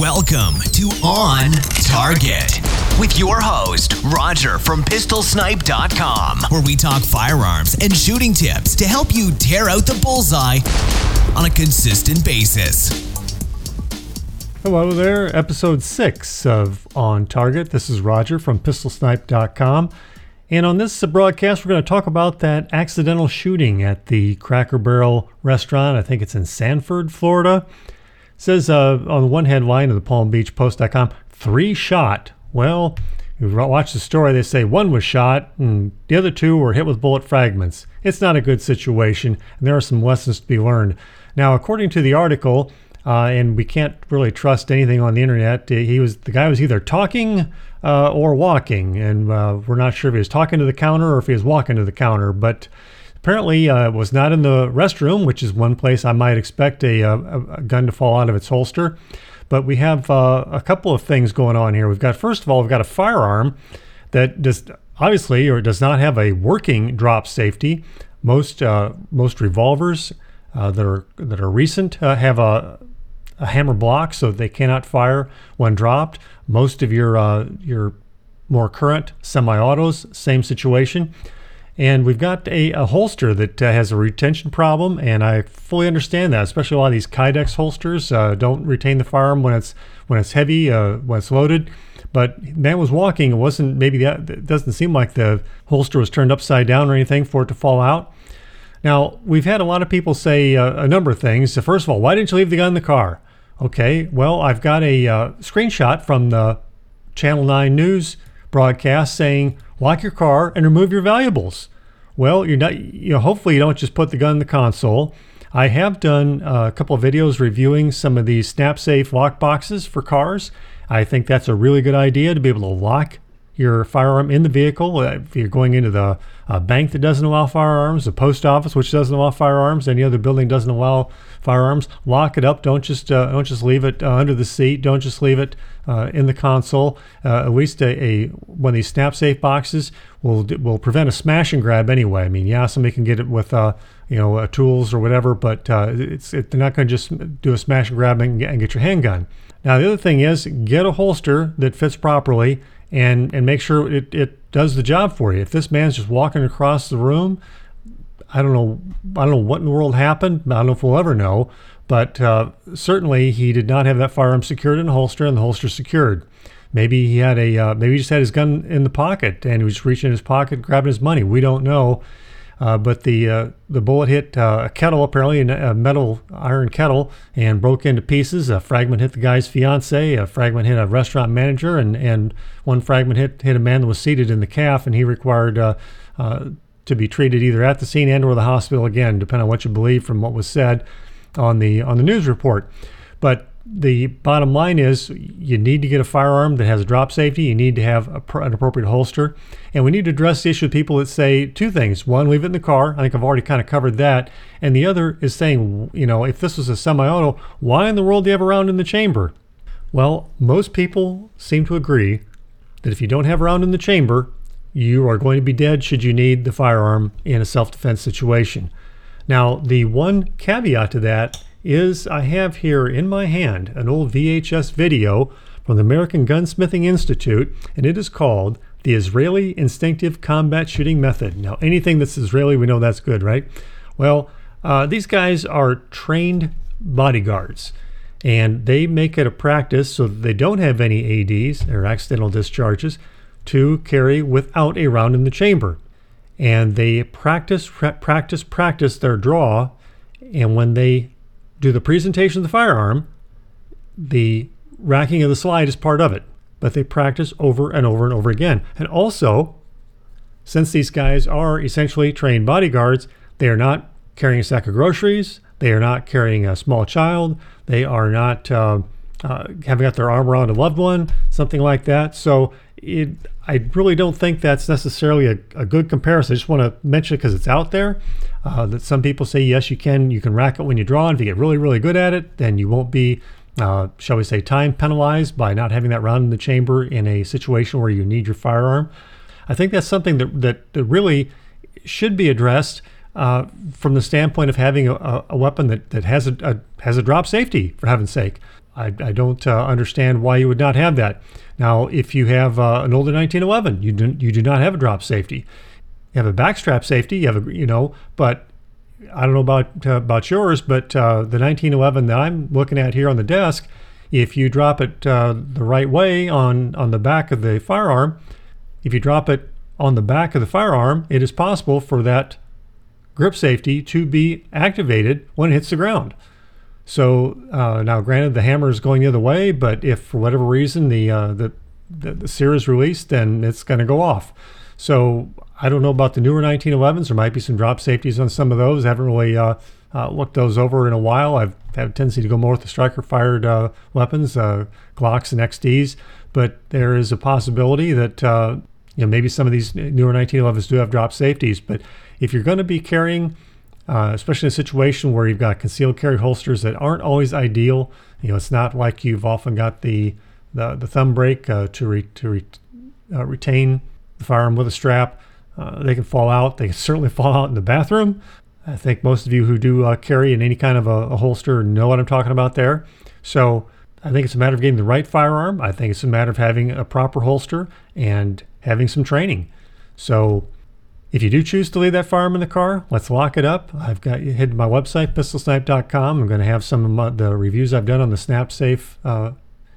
Welcome to On Target with your host, Roger from PistolSnipe.com, where we talk firearms and shooting tips to help you tear out the bullseye on a consistent basis. Hello there, episode six of On Target. This is Roger from PistolSnipe.com. And on this broadcast, we're going to talk about that accidental shooting at the Cracker Barrel restaurant. I think it's in Sanford, Florida. Says uh, on the one headline of the Palm Beach Post.com, three shot. Well, you watch the story, they say one was shot and the other two were hit with bullet fragments. It's not a good situation, and there are some lessons to be learned. Now, according to the article, uh, and we can't really trust anything on the internet. He was the guy was either talking uh, or walking, and uh, we're not sure if he was talking to the counter or if he was walking to the counter. But apparently, uh, was not in the restroom, which is one place I might expect a, a, a gun to fall out of its holster. But we have uh, a couple of things going on here. We've got first of all, we've got a firearm that just obviously or does not have a working drop safety. Most uh, most revolvers that are that are recent have a a hammer block so they cannot fire when dropped. Most of your uh, your more current semi-autos, same situation. And we've got a, a holster that uh, has a retention problem, and I fully understand that. Especially a lot of these Kydex holsters uh, don't retain the firearm when it's when it's heavy, uh, when it's loaded. But man was walking; it wasn't maybe that. It doesn't seem like the holster was turned upside down or anything for it to fall out. Now we've had a lot of people say uh, a number of things. So first of all, why didn't you leave the gun in the car? Okay, well, I've got a uh, screenshot from the Channel 9 news broadcast saying lock your car and remove your valuables. Well, you're not, you know, hopefully you don't just put the gun in the console. I have done uh, a couple of videos reviewing some of these SnapSafe lock boxes for cars. I think that's a really good idea to be able to lock your firearm in the vehicle. Uh, if you're going into the uh, bank that doesn't allow firearms, the post office which doesn't allow firearms, any other building doesn't allow firearms, lock it up. Don't just uh, don't just leave it uh, under the seat. Don't just leave it uh, in the console. Uh, at least a, a one of these SnapSafe boxes will will prevent a smash and grab anyway. I mean, yeah, somebody can get it with you know tools or whatever, but it's it, they're not going to just do a smash and grab and, and get your handgun. Now, the other thing is get a holster that fits properly and and make sure it, it does the job for you. If this man's just walking across the room, I don't know I don't know what in the world happened. I don't know if we'll ever know, but uh, certainly he did not have that firearm secured in a holster and the holster secured. Maybe he had a uh, maybe he just had his gun in the pocket and he was reaching in his pocket grabbing his money. We don't know. Uh, but the uh, the bullet hit uh, a kettle, apparently a metal iron kettle, and broke into pieces. A fragment hit the guy's fiance. A fragment hit a restaurant manager, and, and one fragment hit hit a man that was seated in the calf, and he required uh, uh, to be treated either at the scene and or the hospital again, depending on what you believe from what was said on the on the news report. But the bottom line is you need to get a firearm that has a drop safety. You need to have a, an appropriate holster. And we need to address the issue of people that say two things. One, leave it in the car. I think I've already kind of covered that. And the other is saying, you know, if this was a semi auto, why in the world do you have a round in the chamber? Well, most people seem to agree that if you don't have a round in the chamber, you are going to be dead should you need the firearm in a self defense situation. Now, the one caveat to that is I have here in my hand an old VHS video from the American Gunsmithing Institute, and it is called The Israeli Instinctive Combat Shooting Method. Now, anything that's Israeli, we know that's good, right? Well, uh, these guys are trained bodyguards, and they make it a practice so that they don't have any ADs or accidental discharges to carry without a round in the chamber. And they practice, practice, practice their draw, and when they do the presentation of the firearm, the racking of the slide is part of it, but they practice over and over and over again. And also, since these guys are essentially trained bodyguards, they are not carrying a sack of groceries, they are not carrying a small child, they are not uh, uh, having got their arm around a loved one, something like that. So it, I really don't think that's necessarily a, a good comparison. I just want to mention it because it's out there. Uh, that some people say yes, you can you can rack it when you draw, and if you get really really good at it, then you won't be, uh, shall we say, time penalized by not having that round in the chamber in a situation where you need your firearm. I think that's something that that, that really should be addressed uh, from the standpoint of having a, a weapon that, that has a, a, has a drop safety for heaven's sake. I, I don't uh, understand why you would not have that. Now, if you have uh, an older 1911, you do, you do not have a drop safety. You have a backstrap safety, you have a, you know, but I don't know about uh, about yours, but uh, the 1911 that I'm looking at here on the desk, if you drop it uh, the right way on on the back of the firearm, if you drop it on the back of the firearm, it is possible for that grip safety to be activated when it hits the ground. So uh, now, granted, the hammer is going the other way, but if for whatever reason the uh, the, the, the sear is released, then it's going to go off. So I don't know about the newer 1911s. There might be some drop safeties on some of those. I haven't really uh, uh, looked those over in a while. I've had a tendency to go more with the striker fired uh, weapons, uh, Glocks and XDs, but there is a possibility that you know maybe some of these newer 1911s do have drop safeties. But if you're going to be carrying uh, especially in a situation where you've got concealed carry holsters that aren't always ideal. You know, it's not like you've often got the the, the thumb break uh, to re, to re, uh, retain the firearm with a strap. Uh, they can fall out. They can certainly fall out in the bathroom. I think most of you who do uh, carry in any kind of a, a holster know what I'm talking about there. So I think it's a matter of getting the right firearm. I think it's a matter of having a proper holster and having some training. So if you do choose to leave that firearm in the car, let's lock it up. I've got you head to my website, pistolsnipe.com. I'm going to have some of my, the reviews I've done on the SnapSafe, uh,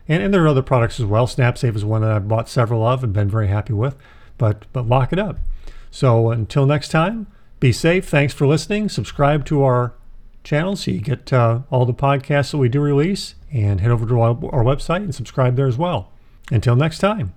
and, and there are other products as well. SnapSafe is one that I've bought several of and been very happy with. But but lock it up. So until next time, be safe. Thanks for listening. Subscribe to our channel so you get uh, all the podcasts that we do release, and head over to our, our website and subscribe there as well. Until next time.